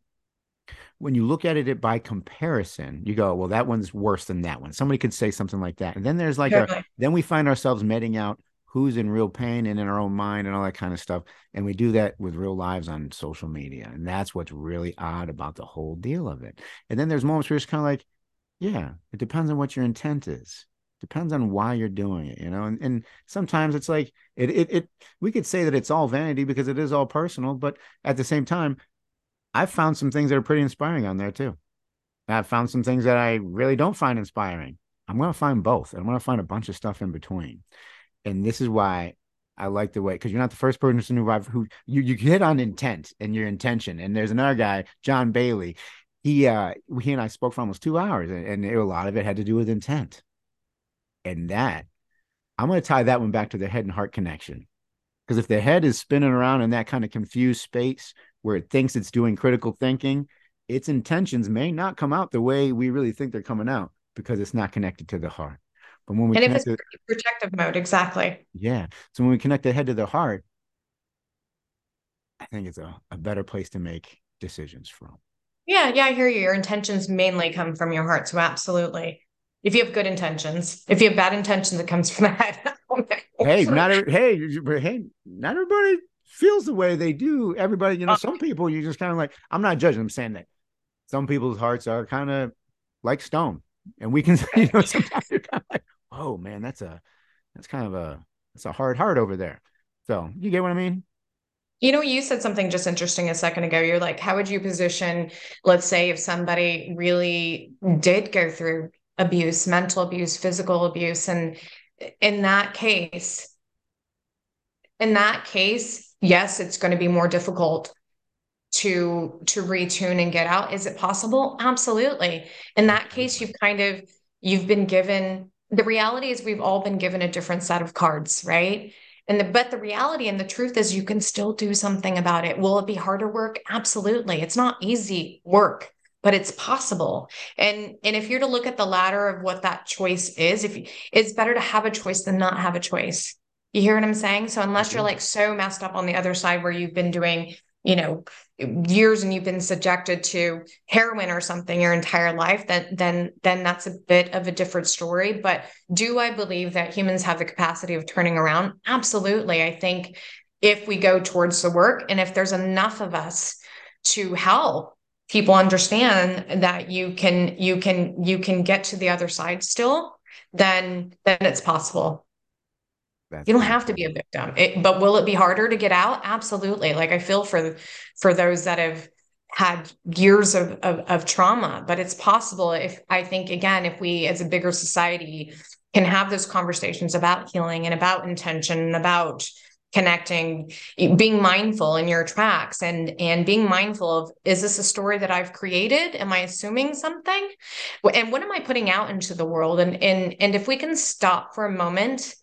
when you look at it by comparison, you go, well, that one's worse than that one. Somebody could say something like that. And then there's like totally. a then we find ourselves meting out who's in real pain and in our own mind and all that kind of stuff. And we do that with real lives on social media. And that's what's really odd about the whole deal of it. And then there's moments where it's kind of like, yeah, it depends on what your intent is. Depends on why you're doing it, you know. And and sometimes it's like it it it we could say that it's all vanity because it is all personal, but at the same time, I've found some things that are pretty inspiring on there too. I've found some things that I really don't find inspiring. I'm going to find both. I'm going to find a bunch of stuff in between and this is why I like the way because you're not the first person who who you you hit on intent and your intention. And there's another guy, John Bailey. He uh he and I spoke for almost two hours, and, and a lot of it had to do with intent. And that I'm going to tie that one back to the head and heart connection. Because if the head is spinning around in that kind of confused space where it thinks it's doing critical thinking, its intentions may not come out the way we really think they're coming out because it's not connected to the heart. But when we and if it's the, protective mode, exactly. Yeah. So when we connect the head to the heart, I think it's a, a better place to make decisions from. Yeah, yeah, I hear you. Your intentions mainly come from your heart. So absolutely. If you have good intentions, if you have bad intentions, it comes from the head. hey, not hey, hey, not everybody feels the way they do. Everybody, you know, uh, some people you just kind of like, I'm not judging, I'm saying that some people's hearts are kind of like stone. And we can, you know, sometimes you're kind of like, oh man, that's a that's kind of a that's a hard heart over there. So you get what I mean? You know, you said something just interesting a second ago. You're like, how would you position, let's say, if somebody really did go through abuse, mental abuse, physical abuse, and in that case, in that case, yes, it's going to be more difficult to to retune and get out. Is it possible? Absolutely. In that case, you've kind of you've been given the reality is we've all been given a different set of cards, right? And the, but the reality and the truth is you can still do something about it. Will it be harder work? Absolutely. It's not easy work, but it's possible. And and if you're to look at the ladder of what that choice is, if you, it's better to have a choice than not have a choice. You hear what I'm saying? So unless you're mm-hmm. like so messed up on the other side where you've been doing you know years and you've been subjected to heroin or something your entire life then then then that's a bit of a different story. But do i believe that humans have the capacity of turning around? Absolutely. I think if we go towards the work and if there's enough of us to help people understand that you can you can you can get to the other side still then then it's possible that's you don't have to be a victim, it, but will it be harder to get out? Absolutely. Like I feel for for those that have had years of, of, of trauma, but it's possible if I think again, if we as a bigger society can have those conversations about healing and about intention and about connecting being mindful in your tracks and and being mindful of is this a story that i've created? Am i assuming something? And what am i putting out into the world? And and and if we can stop for a moment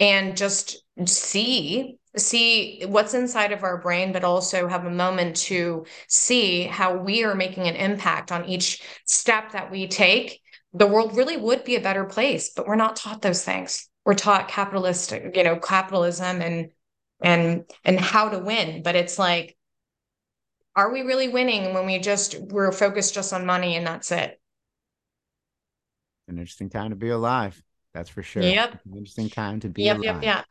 and just see see what's inside of our brain but also have a moment to see how we are making an impact on each step that we take. The world really would be a better place but we're not taught those things. We're taught capitalistic you know capitalism and and and how to win but it's like are we really winning when we just we're focused just on money and that's it? An interesting time to be alive that's for sure. Yep. Interesting time to be yep, alive. Yep, yep.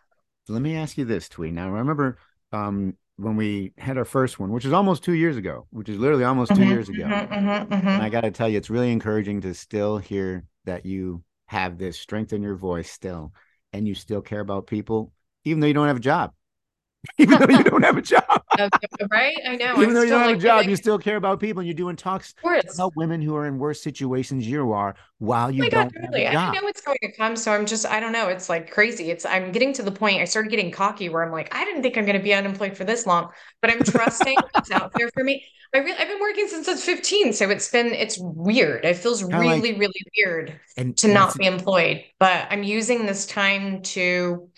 Let me ask you this, Thuy. Now, remember um, when we had our first one, which is almost two years ago, which is literally almost 2 mm-hmm, years ago. Mm-hmm, mm-hmm, and I mm-hmm. got to tell you, it's really encouraging to still hear that you have this strength in your voice still, and you still care about people, even though you don't have a job. even though you don't have a job. right? I know. Even I'm though you don't have like, a job, like, you still care about people and you're doing talks about women who are in worse situations you are while oh you oh don't God, really? I know it's going to come. So I'm just, I don't know. It's like crazy. It's, I'm getting to the point, I started getting cocky where I'm like, I didn't think I'm going to be unemployed for this long, but I'm trusting what's out there for me. I really, I've been working since I was 15. So it's been, it's weird. It feels Kinda really, like, really weird and, to not be employed, but I'm using this time to,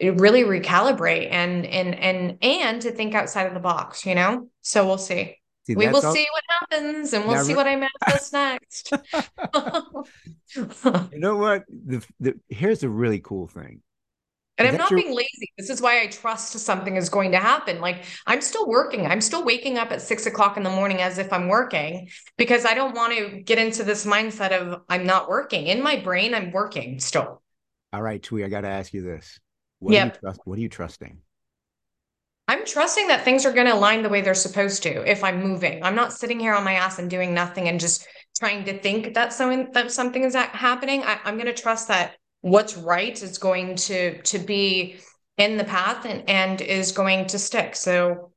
really recalibrate and and and and to think outside of the box you know so we'll see, see we will all... see what happens and we'll now, see what i manifest next you know what the, the here's a really cool thing and I'm not your... being lazy. This is why I trust something is going to happen. Like I'm still working. I'm still waking up at six o'clock in the morning as if I'm working because I don't want to get into this mindset of I'm not working. In my brain, I'm working still. All right, Thuy, I got to ask you this. What yep. Are you trust, what are you trusting? I'm trusting that things are going to align the way they're supposed to if I'm moving. I'm not sitting here on my ass and doing nothing and just trying to think that something that something is happening. I, I'm going to trust that what's right is going to to be in the path and and is going to stick. So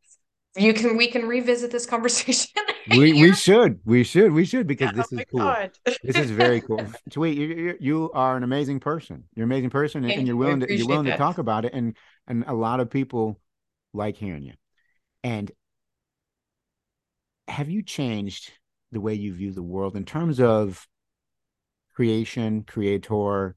you can we can revisit this conversation. we we should we should we should because this oh is cool. this is very cool. Thuy, you, you you are an amazing person. You're an amazing person, and, and you're willing to you're willing that. to talk about it, and and a lot of people like hearing you. And have you changed the way you view the world in terms of creation, creator,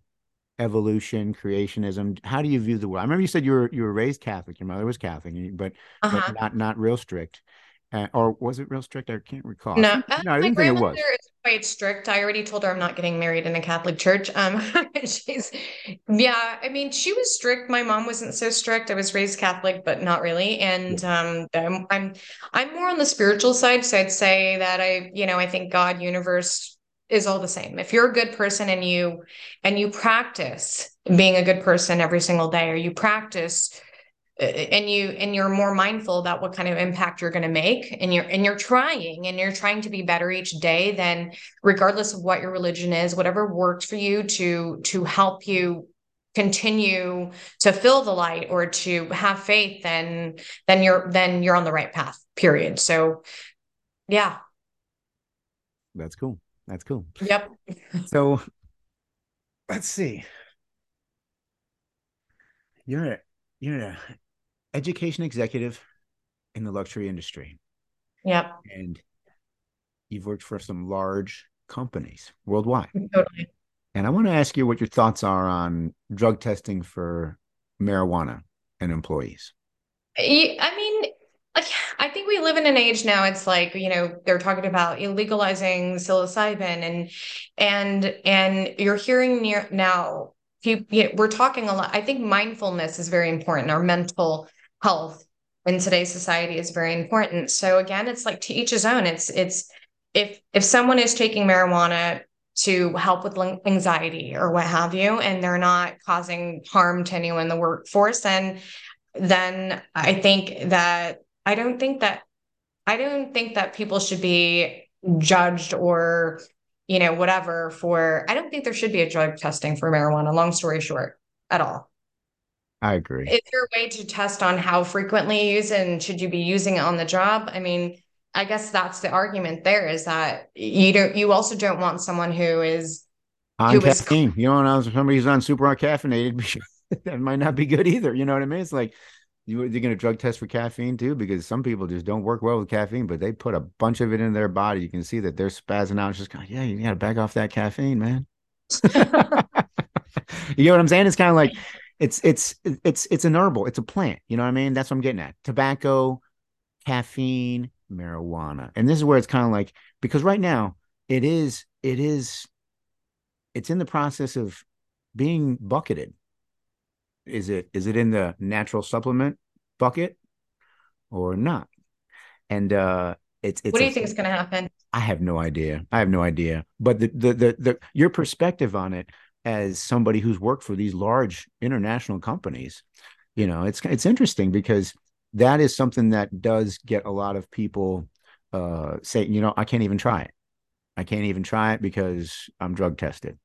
evolution, creationism. How do you view the world? I remember you said you were you were raised Catholic. Your mother was Catholic, but, uh-huh. but not not real strict. Uh, or was it real strict? I can't recall. No, uh, no, I didn't think it was. Is quite strict. I already told her I'm not getting married in a Catholic church. Um, she's, yeah. I mean, she was strict. My mom wasn't so strict. I was raised Catholic, but not really. And um, I'm, I'm, I'm more on the spiritual side. So I'd say that I, you know, I think God, universe, is all the same. If you're a good person and you and you practice being a good person every single day or you practice uh, and you and you're more mindful about what kind of impact you're going to make and you're and you're trying and you're trying to be better each day then regardless of what your religion is whatever works for you to to help you continue to fill the light or to have faith then then you're then you're on the right path period. So yeah. That's cool that's cool yep so let's see you're a you're an education executive in the luxury industry. Yep. And you've worked for some large companies worldwide. Totally. And I want to ask you what your thoughts are on drug testing for marijuana and employees. I mean, I think we live in an age now. It's like you know they're talking about legalizing psilocybin, and and and you're hearing near now. You, you know, we're talking a lot. I think mindfulness is very important. Our mental health in today's society is very important. So again, it's like to each his own. It's it's if if someone is taking marijuana to help with anxiety or what have you, and they're not causing harm to anyone in the workforce, then then I think that I don't think that I don't think that people should be judged or you know whatever for I don't think there should be a drug testing for marijuana. Long story short, at all. I agree. Is there a way to test on how frequently you use it and should you be using it on the job? I mean, I guess that's the argument there is that you don't you also don't want someone who is on who caffeine. Is, you don't know somebody who's on super caffeinated, that might not be good either. You know what I mean? It's like you, you're going to drug test for caffeine too, because some people just don't work well with caffeine, but they put a bunch of it in their body. You can see that they're spazzing out. It's just going, yeah, you got to back off that caffeine, man. you know what I'm saying? It's kind of like it's it's it's it's an herbal. It's a plant. You know what I mean? That's what I'm getting at. Tobacco, caffeine, marijuana, and this is where it's kind of like because right now it is it is it's in the process of being bucketed. Is it is it in the natural supplement bucket or not? And uh it's it's what do you a, think is going to happen? I have no idea. I have no idea. But the, the the the your perspective on it as somebody who's worked for these large international companies you know it's it's interesting because that is something that does get a lot of people uh say you know i can't even try it i can't even try it because i'm drug tested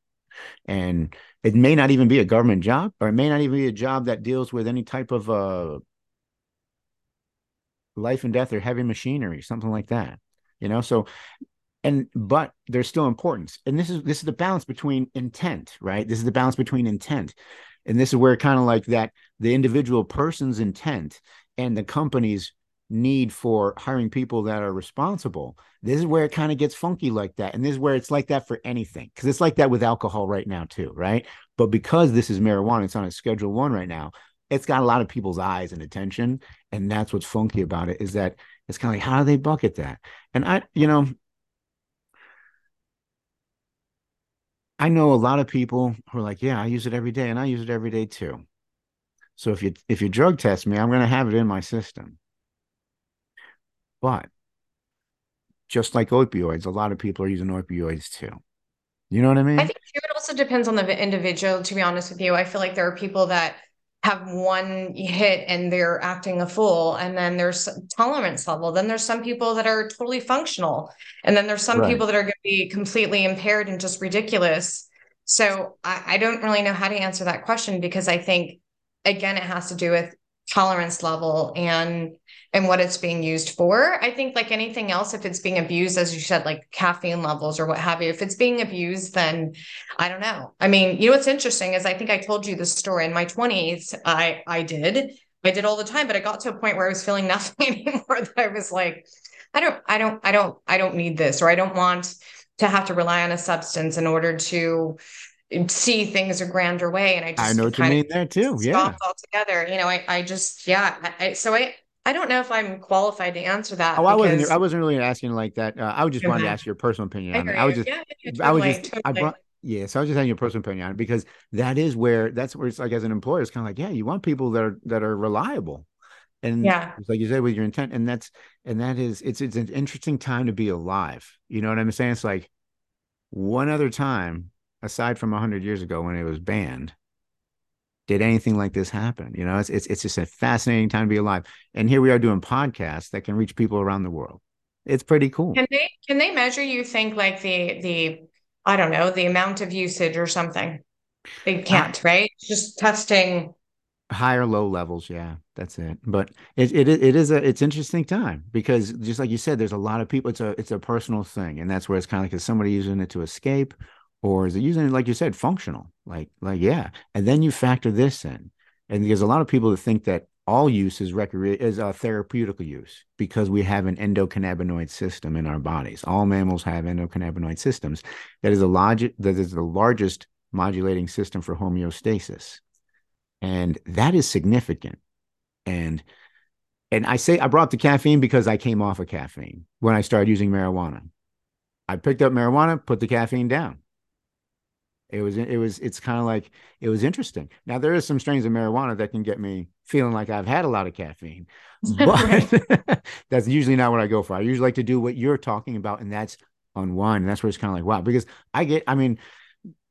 and it may not even be a government job or it may not even be a job that deals with any type of uh life and death or heavy machinery something like that you know? So and but there's still importance. And this is this is the balance between intent right? This is the balance between intent. And this is where kind of like that the individual person's intent and the company's need for hiring people that are responsible this is where it kind of gets funky like that and this is where it's like that for anything because it's like that with alcohol right now too right but because this is marijuana it's on a schedule one right now it's got a lot of people's eyes and attention and that's what's funky about it is that it's kind of like how do they bucket that and i you know I know a lot of people who are like, yeah, I use it every day and I use it every day too. So if you if you drug test me, I'm going to have it in my system. But just like opioids, a lot of people are using opioids too. You know what I mean? I think it also depends on the individual, to be honest with you. I feel like there are people that have one hit and they're acting a fool and then there's tolerance level then there's some people that are totally functional and then there's some right. people that are going to be completely impaired and just ridiculous so I, I don't really know how to answer that question because i think again it has to do with tolerance level and and what it's being used for. I think like anything else, if it's being abused, as you said, like caffeine levels or what have you, if it's being abused, then I don't know. I mean, you know what's interesting is I think I told you the story in my 20s. I I did. I did all the time, but I got to a point where I was feeling nothing anymore that I was like, I don't, I don't, I don't, I don't need this, or I don't want to have to rely on a substance in order to see things a grander way. And I just I know what you mean there too. Yeah. Altogether. You know, I, I just, yeah. I, so I, I don't know if I'm qualified to answer that. Oh, I wasn't. I wasn't really asking like that. Uh, I would just wanted to ask your personal opinion on it. I was just. Yeah, yeah, totally, I was just. Totally. I brought. Yeah, so I was just having your personal opinion on it because that is where that's where it's like as an employer, it's kind of like yeah, you want people that are that are reliable, and yeah, it's like you said with your intent, and that's and that is it's it's an interesting time to be alive. You know what I'm saying? It's like one other time aside from hundred years ago when it was banned, did anything like this happen? You know, it's, it's, it's just a fascinating time to be alive. And here we are doing podcasts that can reach people around the world. It's pretty cool. Can they, can they measure, you think like the, the, I don't know, the amount of usage or something? They can't, uh, right? Just testing higher low levels yeah that's it but it, it it is a it's interesting time because just like you said there's a lot of people it's a it's a personal thing and that's where it's kind of like is somebody using it to escape or is it using it like you said functional? Like like yeah. And then you factor this in. And there's a lot of people that think that all use is recre- is uh, a therapeutic use because we have an endocannabinoid system in our bodies. All mammals have endocannabinoid systems. That is a logic that is the largest modulating system for homeostasis. And that is significant. And and i say i brought the caffeine because i came off of caffeine when i started using marijuana. I picked up marijuana put the caffeine down it was it was it's kind of like it was interesting now there is some strains of marijuana that can get me feeling like i've had a lot of caffeine but that's usually not what i go for i usually like to do what you're talking about and that's unwind and that's where it's kind of like wow because i get i mean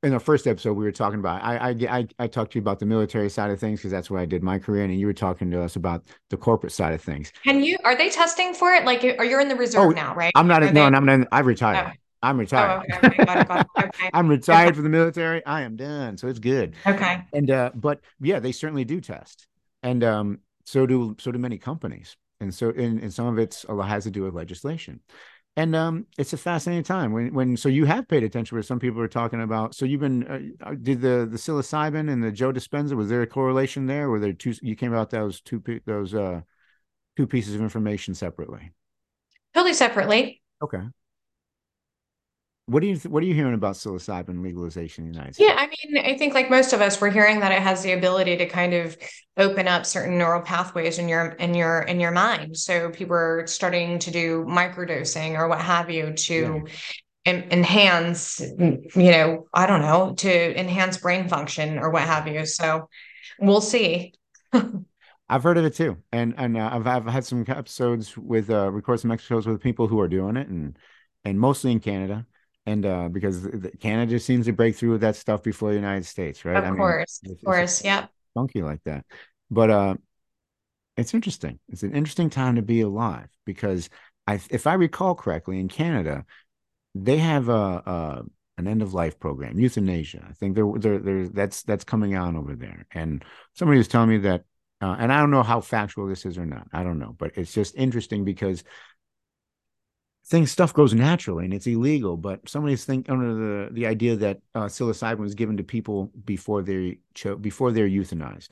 in the first episode we were talking about I I I, I talked to you about the military side of things because that's where I did my career, and you were talking to us about the corporate side of things. Can you are they testing for it? Like, are you in the reserve oh, now, right? I'm not. Are no, they... I'm not. I've retired. Oh. I'm retired. Oh, okay, got it, got it. Okay. I'm retired from the military. I am done, so it's good. Okay. And uh, but yeah, they certainly do test, and um, so do so do many companies, and so and, and some of it's a lot has to do with legislation and um, it's a fascinating time when when so you have paid attention where some people are talking about. So you've been uh, uh did the the psilocybin and the Joe Dispenza was there a correlation there? Were there two? You came about those two those uh two pieces of information separately. Totally separately. Okay. What do you what are you hearing about psilocybin legalization in the United States? Yeah, I mean, I think like most of us, we're hearing that it has the ability to kind of open up certain neural pathways in your in your in your mind. So people are starting to do microdosing or what have you to yeah. enhance, you know, I don't know, to enhance brain function or what have you. So we'll see. I've heard of it too, and and uh, I've I've had some episodes with uh, record some episodes with people who are doing it, and and mostly in Canada and uh, because Canada seems to break through with that stuff before the United States, right? Of I course, mean, of course, yeah. Funky like that, but uh, it's interesting. It's an interesting time to be alive because I, if I recall correctly, in Canada, they have a, a an end of life program, euthanasia. I think there, there, there, that's that's coming on over there. And somebody was telling me that, uh, and I don't know how factual this is or not. I don't know, but it's just interesting because things stuff goes naturally and it's illegal but somebody's think under the the idea that uh, psilocybin was given to people before they cho- before they're euthanized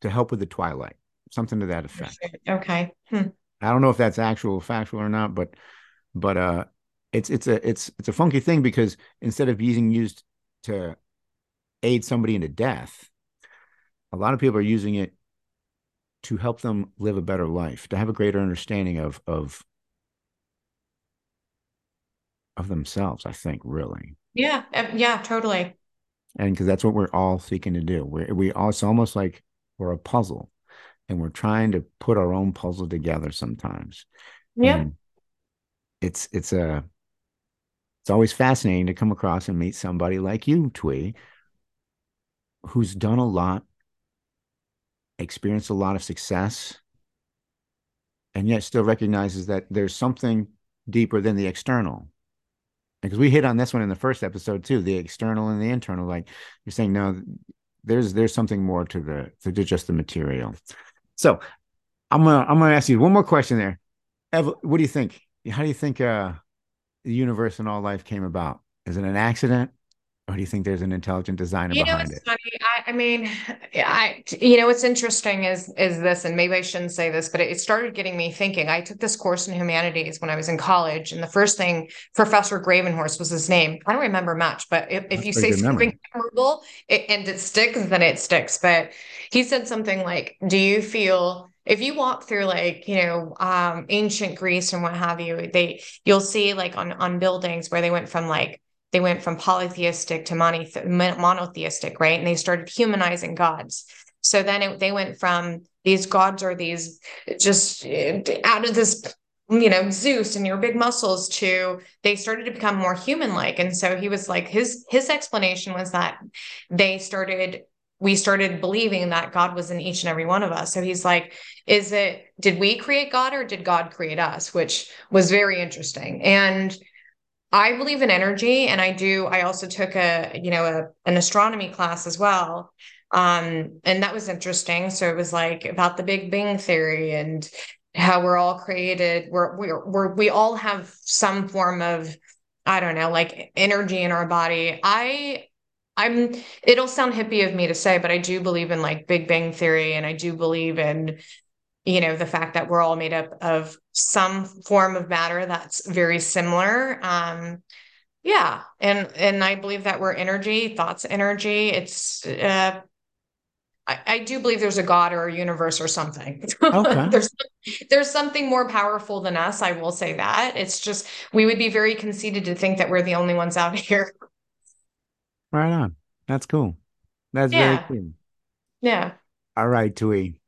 to help with the twilight something to that effect. okay. Hmm. i don't know if that's actual factual or not but but uh it's it's a it's it's a funky thing because instead of being used to aid somebody into death a lot of people are using it to help them live a better life to have a greater understanding of of of themselves, I think, really. Yeah. Eh, yeah, totally. And because that's what we're all seeking to do. we we all, it's almost like we're a puzzle and we're trying to put our own puzzle together sometimes. Yeah. it's, it's a, it's always fascinating to come across and meet somebody like you, Thuy, who's done a lot, experienced a lot of success, and yet still recognizes that there's something deeper than the external because we hit on this one in the first episode too the external and the internal like you're saying no there's there's something more to the to just the material. So i'm gonna i'm gonna ask you one more question there. Eva, what do you think? How do you think uh the universe and all life came about? Is it an accident or do you think there's an intelligent designer you behind know, it? Funny. I, I, mean, I you know what's interesting is is this, and maybe I shouldn't say this, but it started getting me thinking. I took this course in humanities when I was in college, and the first thing Professor Gravenhorst was his name. I don't remember much, but if, if you say something memorable it, and it sticks, then it sticks. But he said something like, "Do you feel?" if you walk through like you know um, ancient greece and what have you they you'll see like on on buildings where they went from like they went from polytheistic to monotheistic, right? And they started humanizing gods. So then it, they went from these gods are these just out of this, you know, Zeus and your big muscles to they started to become more human like. And so he was like, his his explanation was that they started we started believing that God was in each and every one of us. So he's like, is it, did we create God or did God create us? Which was very interesting. And I believe in energy. And I do, I also took a, you know, a, an astronomy class as well. Um, and that was interesting. So it was like about the Big Bang Theory and how we're all created. We're, we're, we're we all have some form of, I don't know, like energy in our body. I I'm it'll sound hippie of me to say, but I do believe in like Big Bang Theory and I do believe in you know the fact that we're all made up of some form of matter that's very similar. Um yeah, and and I believe that we're energy, thoughts energy. It's uh I, I do believe there's a God or a universe or something. Okay. there's there's something more powerful than us. I will say that. It's just we would be very conceited to think that we're the only ones out here. Right on. That's cool. That's yeah. very cool. Yeah. All right, Thuy.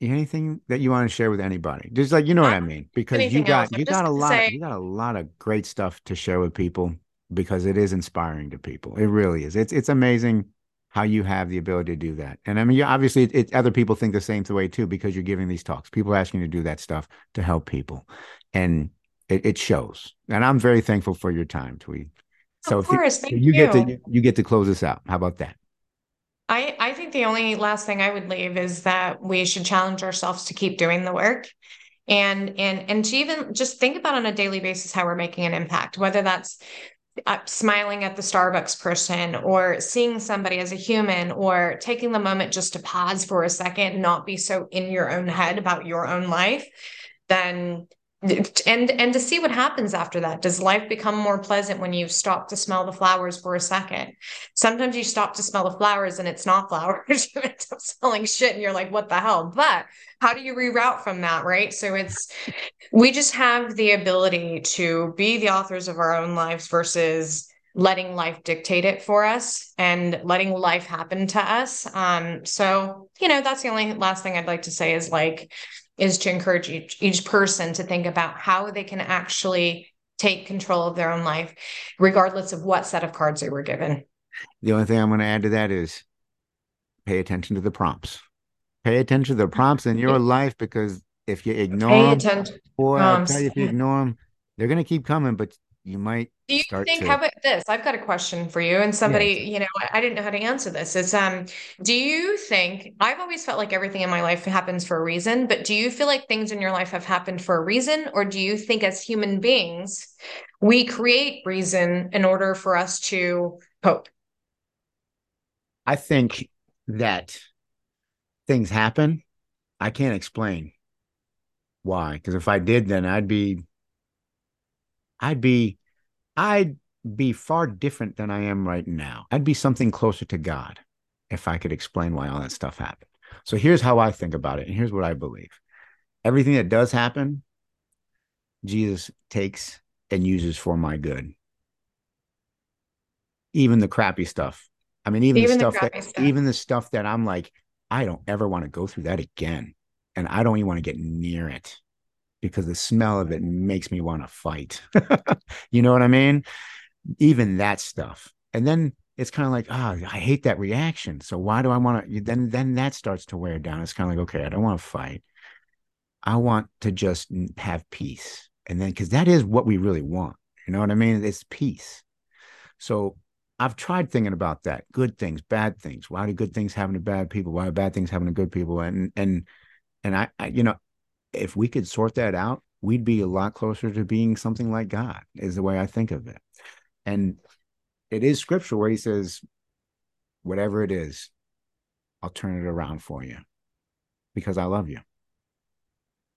Anything that you want to share with anybody? Just like you know what I mean, because you got you got a lot say... of, you got a lot of great stuff to share with people because it is inspiring to people. It really is. It's it's amazing how you have the ability to do that. And I mean, obviously, it, it, other people think the same way too because you're giving these talks. People are asking you to do that stuff to help people, and it, it shows. And I'm very thankful for your time, Thuy. So of course, you, you, get to you get to close this out. How about that? I I think the only last thing I would leave is that we should challenge ourselves to keep doing the work. And and and to even just think about on a daily basis how we're making an impact whether that's uh, smiling at the starbucks person or seeing somebody as a human or taking the moment just to pause for a second and not be so in your own head about your own life then and and to see what happens after that. Does life become more pleasant when you stop to smell the flowers for a second? Sometimes you stop to smell the flowers and it's not flowers. You end up smelling shit and you're like what the hell? But how do you reroute from that right? So it's we just have the ability to be the authors of our own lives versus letting life dictate it for us and letting life happen to us. Um so you know that's the only last thing i'd like to say is like is to encourage each, each person to think about how they can actually take control of their own life, regardless of what set of cards they were given. The only thing I'm going to add to that is pay attention to the prompts. Pay attention to the prompts in your life because if you ignore pay them, attention. boy, I tell you, if you ignore them, they're going to keep coming, but you might do you think to... how about this? I've got a question for you and somebody yeah. you know i didn't know how to answer this. Is um do you think i've always felt like everything in my life happens for a reason but do you feel like things in your life have happened for a reason? Or do you think as human beings we create reason in order for us to cope i think that things happen. I can't explain why because if i did then i'd be I'd be I'd be far different than I am right now. I'd be something closer to God if I could explain why all that stuff happened. So here's how I think about it, and here's what I believe. Everything that does happen, Jesus takes and uses for my good. Even the crappy stuff. I mean, even, even the stuff that stuff. even the stuff that I'm like, I don't ever want to go through that again. And I don't even want to get near it because the smell of it makes me want to fight. you know what I mean? Even that stuff. And then it's kind of like, oh, I hate that reaction. So why do I want to? Then, then that starts to wear down. It's kind of like, okay, I don't want to fight. I want to just have peace. And then, because that is what we really want. You know what I mean? It's peace. So I've tried thinking about that. Good things, bad things. Why do good things happen to bad people? Why are bad things happen to good people? And and and I, I you know, if we could sort that out, we'd be a lot closer to being something like God, is the way I think of it. And it is scripture where he says, whatever it is, I'll turn it around for you because I love you.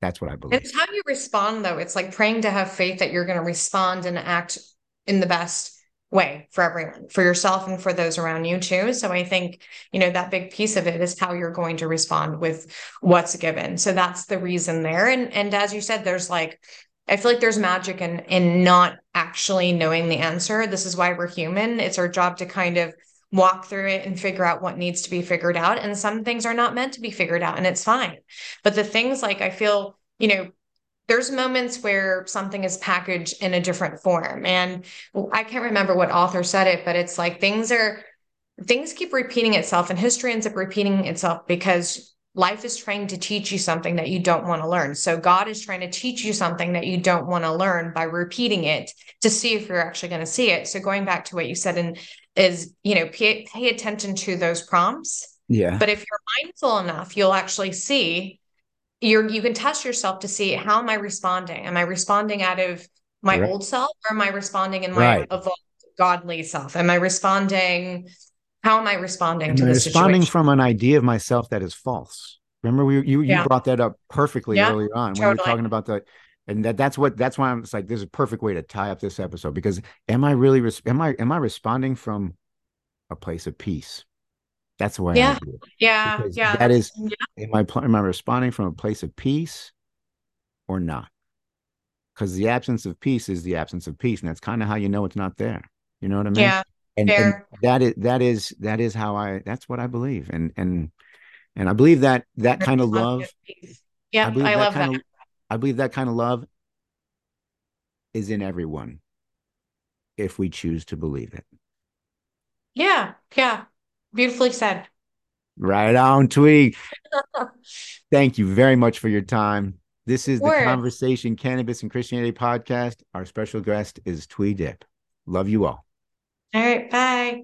That's what I believe. It's how you respond, though. It's like praying to have faith that you're going to respond and act in the best way for everyone, for yourself and for those around you too. So I think, you know, that big piece of it is how you're going to respond with what's given. So that's the reason there. And and as you said, there's like I feel like there's magic in in not actually knowing the answer. This is why we're human. It's our job to kind of walk through it and figure out what needs to be figured out. And some things are not meant to be figured out, and it's fine. But the things like I feel, you know, there's moments where something is packaged in a different form. And I can't remember what author said it, but it's like things are things keep repeating itself and history ends up repeating itself because life is trying to teach you something that you don't want to learn. So God is trying to teach you something that you don't want to learn by repeating it to see if you're actually going to see it. So going back to what you said and is, you know, pay, pay attention to those prompts. Yeah. But if you're mindful enough, you'll actually see you're you can test yourself to see how am I responding? Am I responding out of my right. old self or am I responding in my right. evolved godly self? Am I responding how am I responding am to I this responding situation? from an idea of myself that is false. Remember, we you yeah. you brought that up perfectly yeah, earlier on totally. when we were talking about the, and that that's what that's why I'm it's like this is a perfect way to tie up this episode because am I really am I am I responding from a place of peace? That's the way. Yeah, yeah, because yeah. That is, yeah. am I am I responding from a place of peace or not? Because the absence of peace is the absence of peace, and that's kind of how you know it's not there. You know what I mean? Yeah. And, and, that is that is that is how I that's what I believe and and and I believe that that kind of love yeah I, I love that of, I believe that kind of love is in everyone if we choose to believe it yeah yeah beautifully said. Right on Thuy thank you very much for your time. This is the conversation cannabis and christianity podcast. Our special guest is Thuy Diep love you all. All right. Bye.